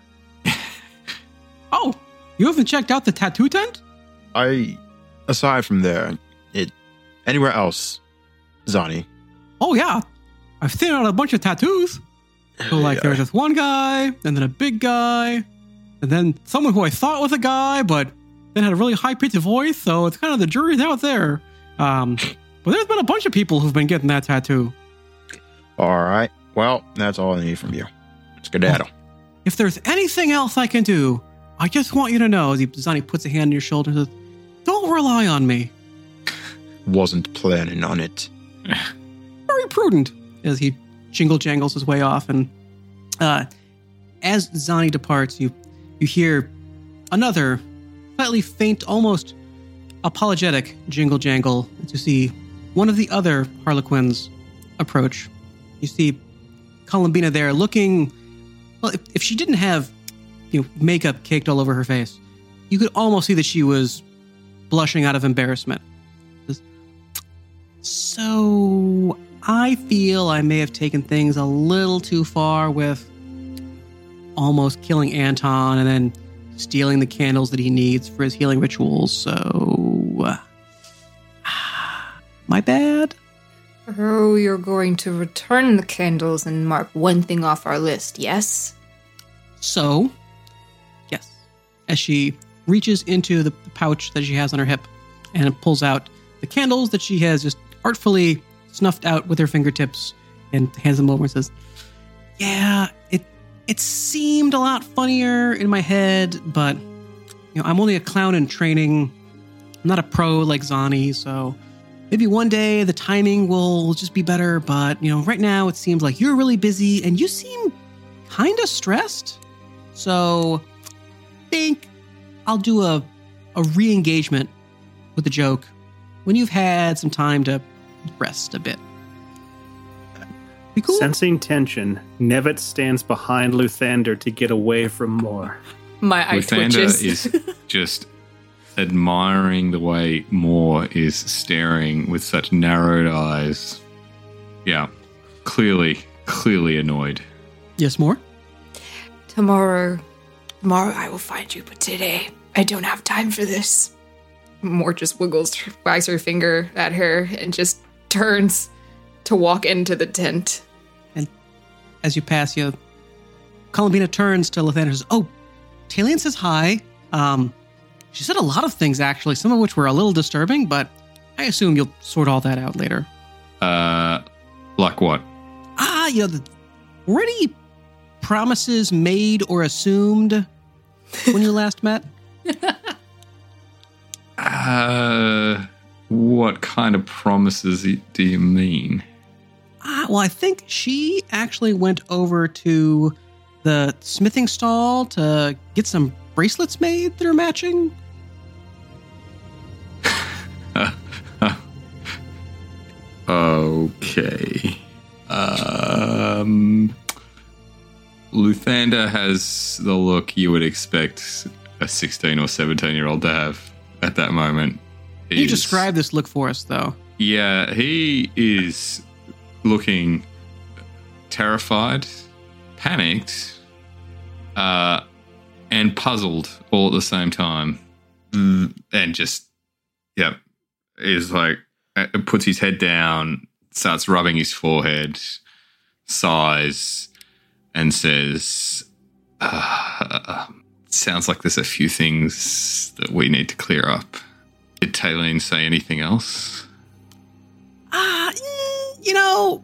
Oh, you haven't checked out the tattoo tent? I aside from there, it anywhere else, Zani. Oh yeah, I've seen out a bunch of tattoos. So like, Yeah. there's this one guy, and then a big guy, and then someone who I thought was a guy, but then had a really high pitched voice. So it's kind of the jury's out there. Um, but there's been a bunch of people who've been getting that tattoo. All right. Well, that's all I need from you. Skedaddle. If there's anything else I can do, I just want you to know. As he, Zani puts a hand on your shoulder and says, "Don't rely on me." <laughs> Wasn't planning on it. <laughs> very prudent as he jingle jangles his way off. And uh, as Zani departs, you you hear another slightly faint, almost apologetic jingle jangle as you see one of the other Harlequins approach. You see Columbina there looking. Well, if, if she didn't have you know makeup caked all over her face, you could almost see that she was blushing out of embarrassment. So I feel I may have taken things a little too far with almost killing Anton and then stealing the candles that he needs for his healing rituals. So, uh, my bad. Oh, you're going to return the candles and mark one thing off our list, yes? So, as she reaches into the pouch that she has on her hip and pulls out the candles that she has just artfully snuffed out with her fingertips and hands them over and says, "Yeah, it it seemed a lot funnier in my head, but you know, I'm only a clown in training. I'm not a pro like Zani, so maybe one day the timing will just be better, but you know, right now it seems like you're really busy and you seem kind of stressed. So, think I'll do a a re-engagement with the joke when you've had some time to rest a bit. Be cool. Sensing tension, Nevitz stands behind Luthander to get away from Moore. My eye Luthander twitches. is <laughs> just admiring the way Moore is staring with such narrowed eyes. Yeah, clearly, clearly annoyed. yes, more. Tomorrow, tomorrow I will find you, but today I don't have time for this. Mort just wiggles, wags her finger at her, and just turns to walk into the tent. And as you pass, you, Columbina turns to Luthander and says, "Oh, Taylene says hi. Um, she said a lot of things actually, some of which were a little disturbing, but I assume you'll sort all that out later. Uh, like what? Ah, you know, the, were any promises made or assumed when you last met? <laughs> Uh, what kind of promises do you mean? Ah, well, I think she actually went over to the smithing stall to get some bracelets made that are matching. <laughs> Okay. Um, Luthander has the look you would expect a 16 or 17 year old to have at that moment. You describe this look for us, though? Yeah, he is looking terrified, panicked, uh, and puzzled all at the same time. Mm, And just, yeah, is like, uh, puts his head down, starts rubbing his forehead, sighs, and says, uh, Sounds like there's a few things that we need to clear up. Did Taylene say anything else? Ah, mm, you know,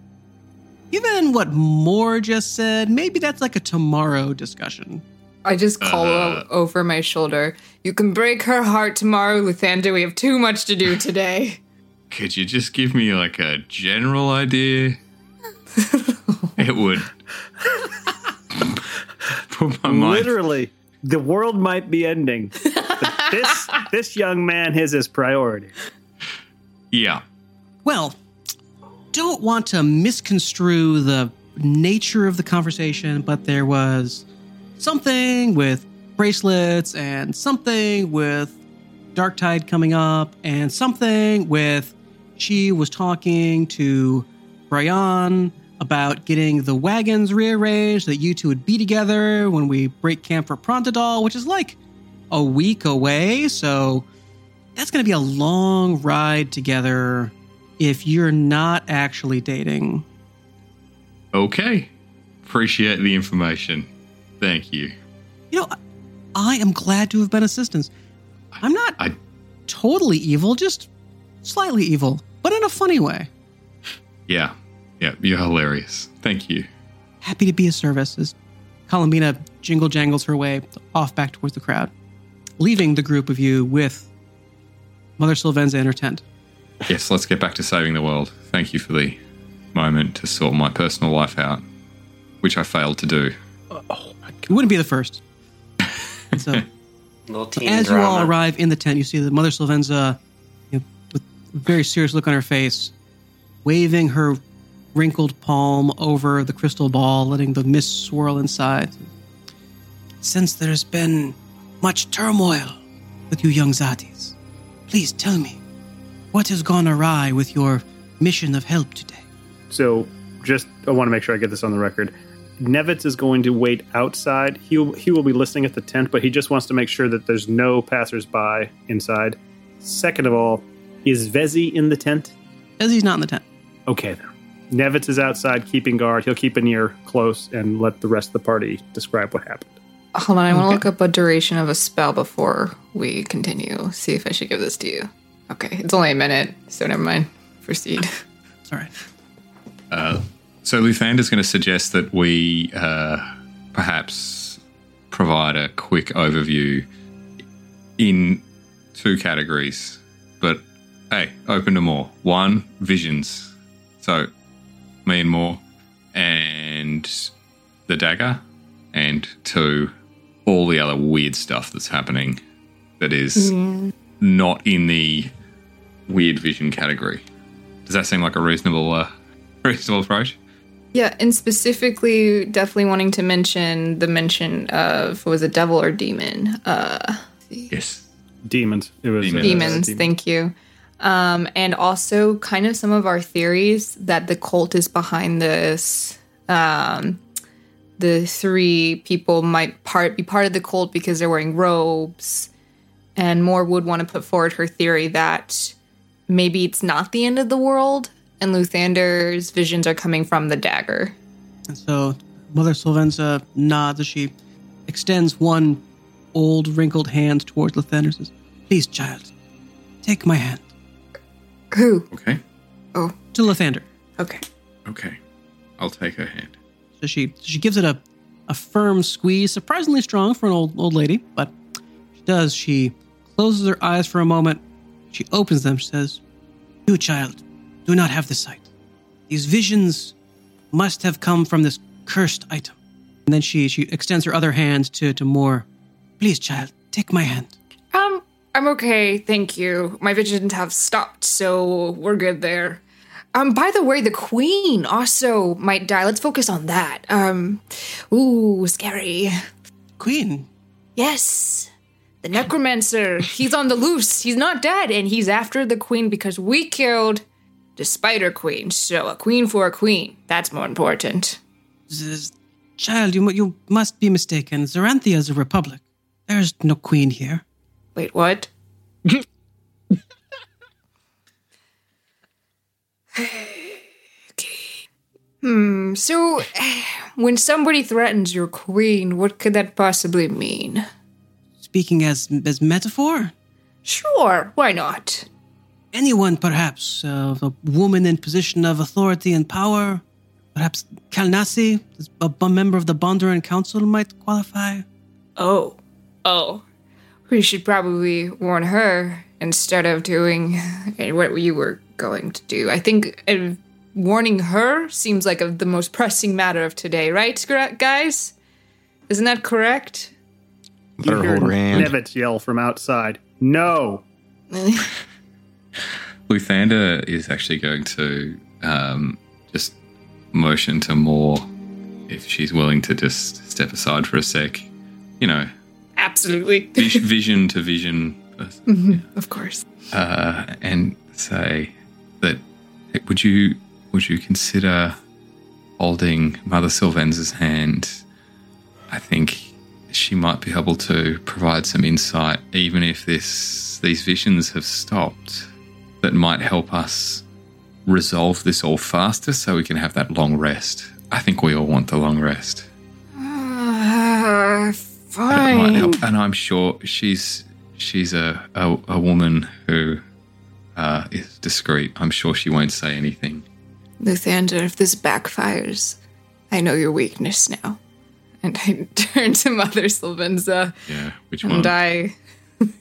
given what Moore just said, maybe that's like a tomorrow discussion. I just call Uh. over my shoulder. You can break her heart tomorrow, Luthander. We have too much to do today. <laughs> Could you just give me like a general idea? it would put my mind. Literally, the world might be ending. But <laughs> this this young man has his priority. Yeah. Well, don't want to misconstrue the nature of the conversation, but there was something with bracelets and something with Dark Tide coming up and something with she was talking to Brian about getting the wagons rearranged so that you two would be together when we break camp for Prontadol, which is like a week away. So that's going to be a long ride together if you're not actually dating. Okay. Appreciate the information. Thank you. You know, I am glad to have been assistance. I'm not I- totally evil, just slightly evil, but in a funny way. Yeah. Yeah. You're hilarious. Thank you. Happy to be of service as Columbina jingle jangles her way off back towards the crowd, leaving the group of you with Mother Sylvenza in her tent. Yes, let's get back to saving the world. Thank you for the moment to sort my personal life out, which I failed to do. It wouldn't be the first. And so, <laughs> Little teen as you all arrive in the tent, you see that Mother Sylvenza, uh, you know, with a very serious look on her face, waving her wrinkled palm over the crystal ball, letting the mist swirl inside. Since there's been much turmoil with you young Zatis, please tell me, what has gone awry with your mission of help today? So, just I want to make sure I get this on the record. Nevitz is going to wait outside. He'll he will be listening at the tent, but he just wants to make sure that there's no passersby inside. Second of all, is Vezi in the tent? He's not in the tent. Okay then. Nevitz is outside keeping guard. He'll keep an ear close and let the rest of the party describe what happened. Hold on, I want to Okay. look up a duration of a spell before we continue. See if I should give this to you. Okay, it's only a minute, so never mind. Proceed. <laughs> It's all right. So Luthander's going to suggest that we uh, perhaps provide a quick overview in two categories, but hey, open to more. One, visions. So me and Moore, and the dagger, and to all the other weird stuff that's happening that is not in the weird vision category. Does that seem like a reasonable, uh, <laughs> reasonable approach? Yeah, and specifically, definitely wanting to mention the mention of was it devil or demon? Uh, Yes. Demons. It was uh, Demons. demons. Thank you. Um, and also, kind of some of our theories that the cult is behind this. Um, the three people might part be part of the cult because they're wearing robes, and Moore would want to put forward her theory that maybe it's not the end of the world, and Luthander's visions are coming from the dagger. And so Mother Sylvenza nods as she extends one old, wrinkled hand towards Luthander. and says, Please, child, take my hand. Who? Okay. Oh, To Luthander. okay. Okay. I'll take her hand. So she she gives it a, a firm squeeze, surprisingly strong for an old old lady, but she does. She closes her eyes for a moment. She opens them. She says, You, child, do not have the sight. These visions must have come from this cursed item. And then she she extends her other hand to, to Moore. Please, child, take my hand. I'm okay, thank you. My visions have stopped, so we're good there. Um, by the way, the queen also might die. Let's focus on that. Um, ooh, scary. Queen, Yes, the necromancer. He's on the loose. He's not dead, and he's after the queen because we killed the spider queen. So a queen for a queen. That's more important. z- child, you, you must be mistaken. Zaranthia is a republic. There's no queen here. Wait, what? <sighs> Hmm. So, <sighs> when somebody threatens your queen, what could that possibly mean? Speaking as as metaphor, Sure, why not? anyone perhaps uh, a woman in position of authority and power, perhaps Kalnasi, a, a member of the Bondurant Council, might qualify. Oh, oh. We should probably warn her instead of doing <laughs> what you were going to do. I think uh, warning her seems like a, the most pressing matter of today, right, guys? Isn't that correct? Let her You hold her hear hand. Nevitz yell from outside. No. <laughs> Luthander is actually going to um, just motion to Moore if she's willing to just step aside for a sec. You know, Absolutely. vision to vision, Of course. uh, and say that would you would you consider holding Mother Sylvenza's hand? I think she might be able to provide some insight, even if this these visions have stopped, that might help us resolve this all faster, so we can have that long rest. I think we all want the long rest. It might help. And I'm sure she's she's a a, a woman who uh, is discreet. I'm sure she won't say anything. Luthander, if this backfires, I know your weakness now. And I <laughs> turn to Mother Sylvenza, Yeah, which one? and I,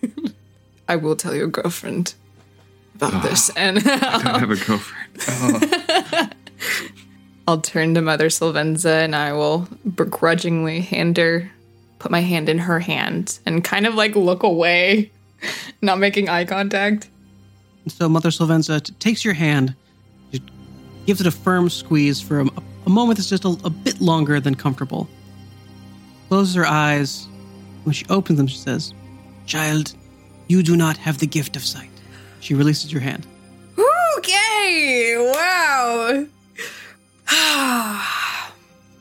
<laughs> I will tell your girlfriend about this, and I don't have a girlfriend. <laughs> I'll turn to Mother Sylvenza, and I will begrudgingly hand her, put my hand in her hand, and kind of like look away, <laughs> not making eye contact. So Mother Sylvenza t- takes your hand, she gives it a firm squeeze for a, a moment that's just a, a bit longer than comfortable. Closes her eyes. When she opens them, she says, Child, you do not have the gift of sight. She releases your hand. Okay, wow. <sighs> Ah.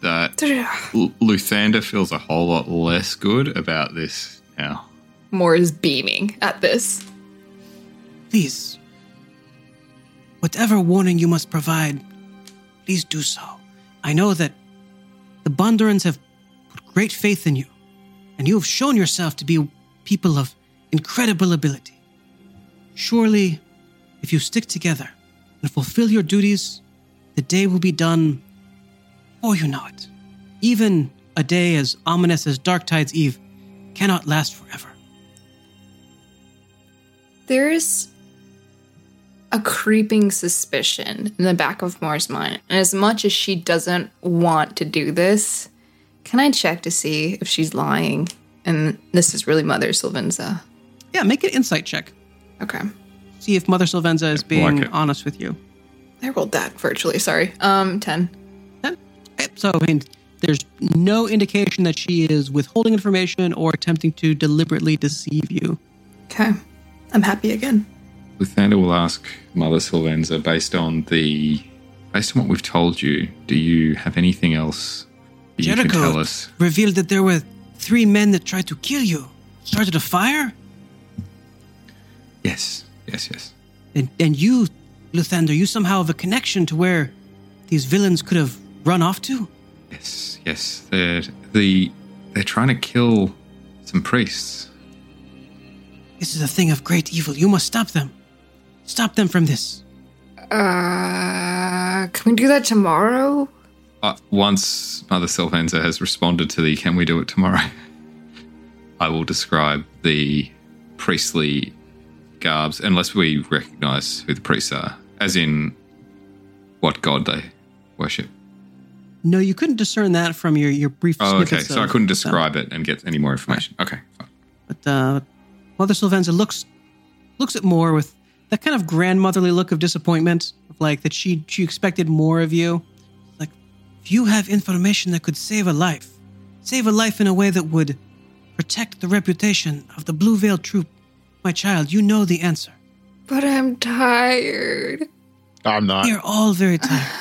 That <laughs> L- Luthander feels a whole lot less good about this now. Moore is beaming at this. Please, whatever warning you must provide, please do so. I know that the Bondurans have put great faith in you, and you have shown yourself to be people of incredible ability. Surely, if you stick together and fulfill your duties, the day will be done before you know it. Even a day as ominous as Darktide's Eve cannot last forever. There's a creeping suspicion in the back of Moore's mind. And as much as she doesn't want to do this, can I check to see if she's lying? And this is really Mother Sylvenza. Yeah, make an insight check. Okay. See if Mother Sylvenza is being Like honest with you. I rolled that virtually, sorry. Um, 10. Okay, So, I mean, there's no indication that she is withholding information or attempting to deliberately deceive you. Okay. I'm happy again. Luthander will ask Mother Sylvenza, based on the based on what we've told you, do you have anything else that you can tell us? revealed that there were three men that tried to kill you. Started a fire? Yes, yes, yes. And, and you, Luthander, you somehow have a connection to where these villains could have run off to? Yes, yes. They're the they're trying to kill some priests. This is a thing of great evil. You must stop them. Stop them from this. Uh, can we do that tomorrow? Uh, once Mother Sylvenza has responded to the "Can we do it tomorrow?" <laughs> I will describe the priestly garbs, unless we recognize who the priests are, as in what god they worship. No, you couldn't discern that from your, your brief Oh, okay. snippets So I couldn't of them. describe it and get any Moore information. Okay, fine. But uh, Mother Sylvenza looks looks at more with that kind of grandmotherly look of disappointment, of like that she she expected more of you. Like, if you have information that could save a life, save a life in a way that would protect the reputation of the Blue Veil Troop, my child, you know the answer. But I'm tired. I'm not. We are all very tired.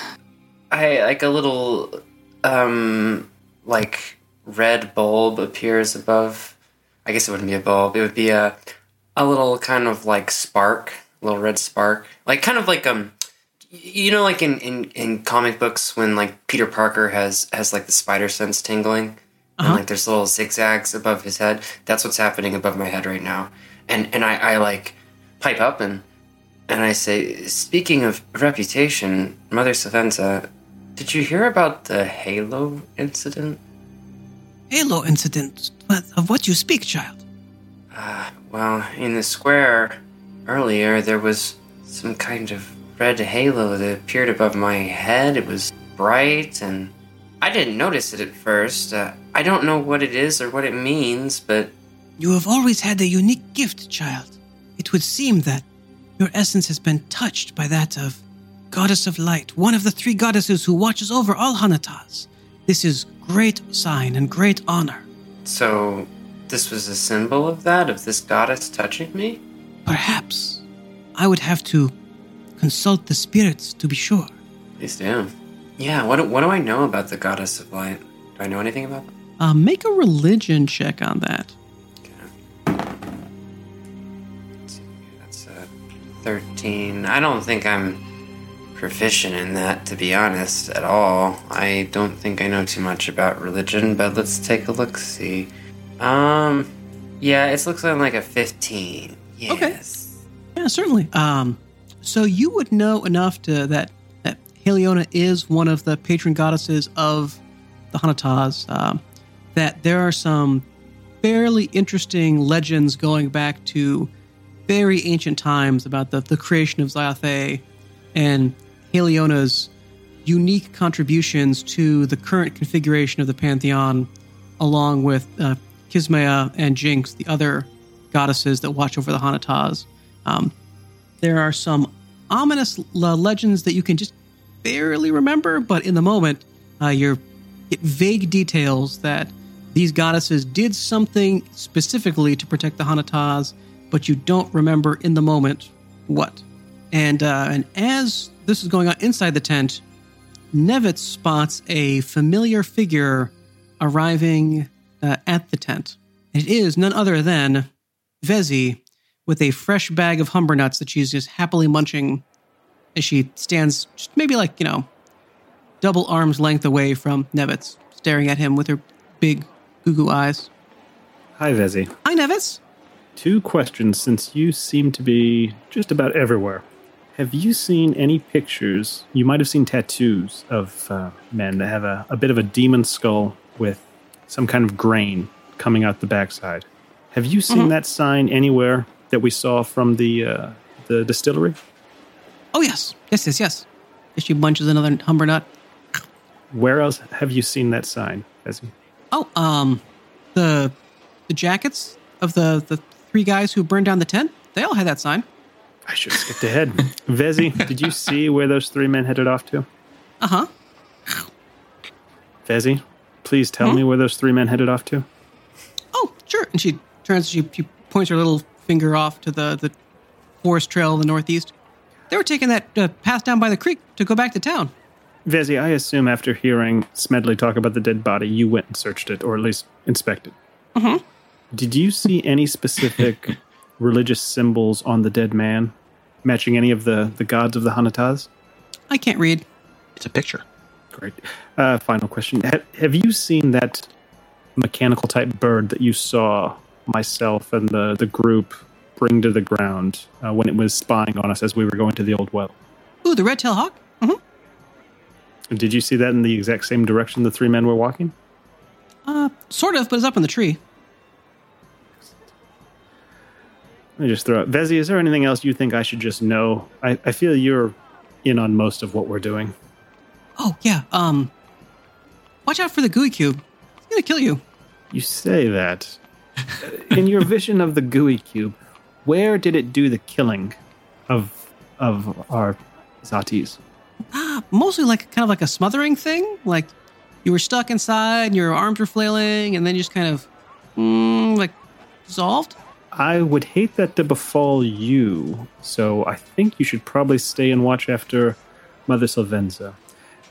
I like a little um like red bulb appears above. I guess it wouldn't be a bulb. It would be a a little kind of like spark, a little red spark, like kind of like um, you know, like in in in comic books when like Peter Parker has has like the spider sense tingling. And Uh-huh. like there's little zigzags above his head. That's what's happening above my head right now. And and I, I like pipe up and and I say, speaking of reputation, Mother Sylvenza, did you hear about the Halo incident? Halo incident. What, of what you speak, child? Uh, well, in the square earlier, there was some kind of red halo that appeared above my head. It was bright, and I didn't notice it at first. Uh, I don't know what it is or what it means, but You have always had a unique gift, child. It would seem that your essence has been touched by that of Goddess of Light, one of the three goddesses who watches over all Hanataz. This is great sign and great honor. so this was a symbol of that, of this goddess touching me? Perhaps I would have to consult the spirits to be sure. Please do. Yeah, what, do- what do I know about the goddess of light? Do I know anything about that? Uh, make a religion check on that. Okay. That's a 13. I don't think I'm proficient in that, to be honest, at all. I don't think I know too much about religion, but let's take a look see. Um, yeah, it looks like a 15. Yes. Yeah, certainly. Um, so you would know enough to that that Heliona is one of the patron goddesses of the Hanataz. Um, that there are some fairly interesting legends going back to very ancient times about the, the creation of Zyathe and Heliona's unique contributions to the current configuration of the pantheon, along with uh, and Jinx, the other goddesses that watch over the Hanataz. Um, there are some ominous l- legends that you can just barely remember, but in the moment, uh, you get vague details that these goddesses did something specifically to protect the Hanataz, but you don't remember in the moment what. And uh, and as this is going on inside the tent, Nevitz spots a familiar figure arriving uh, at the tent. It is none other than Vezi with a fresh bag of humber nuts that she's just happily munching as she stands just maybe like, you know, double arm's length away from Nevitz, staring at him with her big goo goo eyes. Hi, Vezi. Hi, Nevitz. Two questions since you seem to be just about everywhere. Have you seen any pictures? You might have seen tattoos of uh, men that have a, a bit of a demon skull with some kind of grain coming out the backside. Have you seen that sign anywhere that we saw from the uh, the distillery? Oh, yes. Yes, yes, yes. As she munches another humber nut. Where else have you seen that sign, Vezi? Oh, um, the the jackets of the the three guys who burned down the tent. They all had that sign. I should have skipped ahead. Vezi, did you see where those three men headed off to? Uh huh. Vezi, please tell me where those three men headed off to. Oh, sure. And she turns. She, she points her little finger off to the the forest trail in the northeast. They were taking that uh, path down by the creek to go back to town. Vezi, I assume after hearing Smedley talk about the dead body, you went and searched it, or at least inspected. Mm-hmm. Did you see any specific religious symbols on the dead man, matching any of the, the gods of the Hanataz? I can't read. It's a picture. Great. Uh, final question: have, have you seen that mechanical type bird that you saw myself and the the group bring to the ground uh, when it was spying on us as we were going to the old well? Ooh, the red tail hawk. Mm-hmm. Did you see that in the exact same direction the three men were walking? Uh, sort of, but it's up in the tree. Let me just throw out. Vezi, is there anything else you think I should just know? I, I feel you're in on most of what we're doing. Oh yeah. Um, watch out for the gooey cube. It's gonna kill you. You say that. in your <laughs> vision of the gooey cube, where did it do the killing of of our Zatis? <gasps> Mostly like kind of like a smothering thing. Like you were stuck inside, and your arms were flailing, and then you just kind of mm, like dissolved. I would hate that to befall you, so I think you should probably stay and watch after Mother Sylvenza.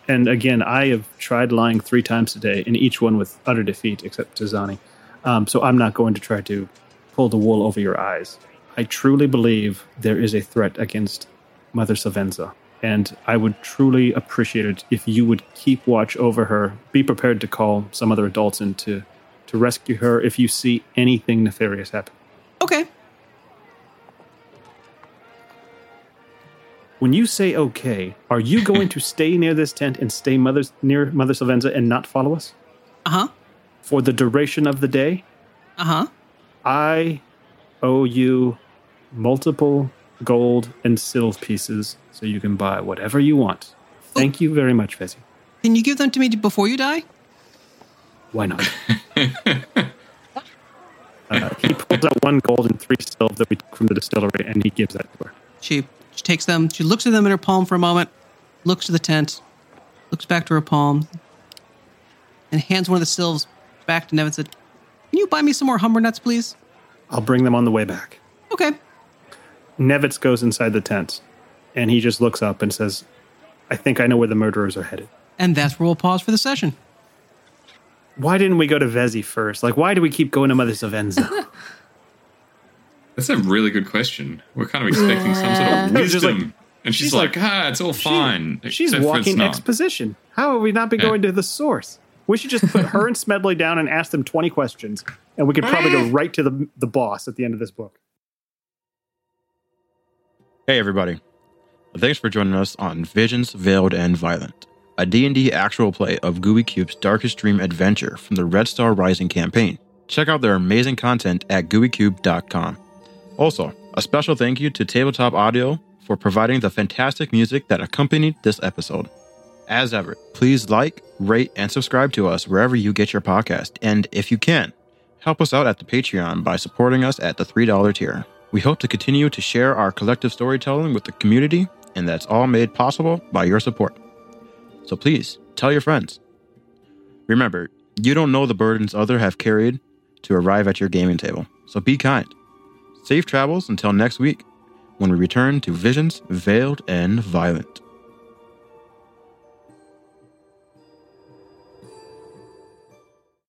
And again, I have tried lying three times today, and each one with utter defeat, except Tizani. Um, so I'm not going to try to pull the wool over your eyes. I truly believe there is a threat against Mother Sylvenza, and I would truly appreciate it if you would keep watch over her. Be prepared to call some other adults in to, to rescue her if you see anything nefarious happen. When you say okay, are you going to stay near this tent and stay mother's, near Mother Sylvenza and not follow us Uh huh. for the duration of the day? Uh huh. I owe you multiple gold and silver pieces so you can buy whatever you want. Thank you very much, Vezi. Can you give them to me before you die? Why not? <laughs> uh, he pulls out one gold and three silver that we took from the distillery and he gives that to her. She, she takes them. She looks at them in her palm for a moment, looks to the tent, looks back to her palm, and hands one of the sylphs back to Nevitz. Said, "Can you buy me some more humber nuts, please?" I'll bring them on the way back. Okay. Nevitz goes inside the tent and he just looks up and says, I think I know where the murderers are headed. And that's where we'll pause for the session. Why didn't we go to Vezi first? Like, why do we keep going to Mother Sylvenza? <laughs> That's a really good question. We're kind of expecting some sort of wisdom. like- and she's, she's like, like- ah, it's all fine. She's except for it's walking not." exposition. How would we not be Yeah. going to the source? We should just put her and Smedley down and ask them 20 questions, and we could probably go right to the, the boss at the end of this book. Hey everybody. Thanks for joining us on Visions Veiled and Violent, a D&D actual play of Gooey Cube's Darkest Dream adventure from the Red Star Rising campaign. Check out their amazing content at gooeycube.com. Also, a special thank you to Tabletop Audio for providing the fantastic music that accompanied this episode. As ever, please like, rate, and subscribe to us wherever you get your podcast. And if you can, help us out at the Patreon by supporting us at the $3 tier. We hope to continue to share our collective storytelling with the community, and that's all made possible by your support. So please tell your friends. Remember, you don't know the burdens others have carried to arrive at your gaming table, so be kind. Safe travels until next week when we return to Visions Veiled and Violent.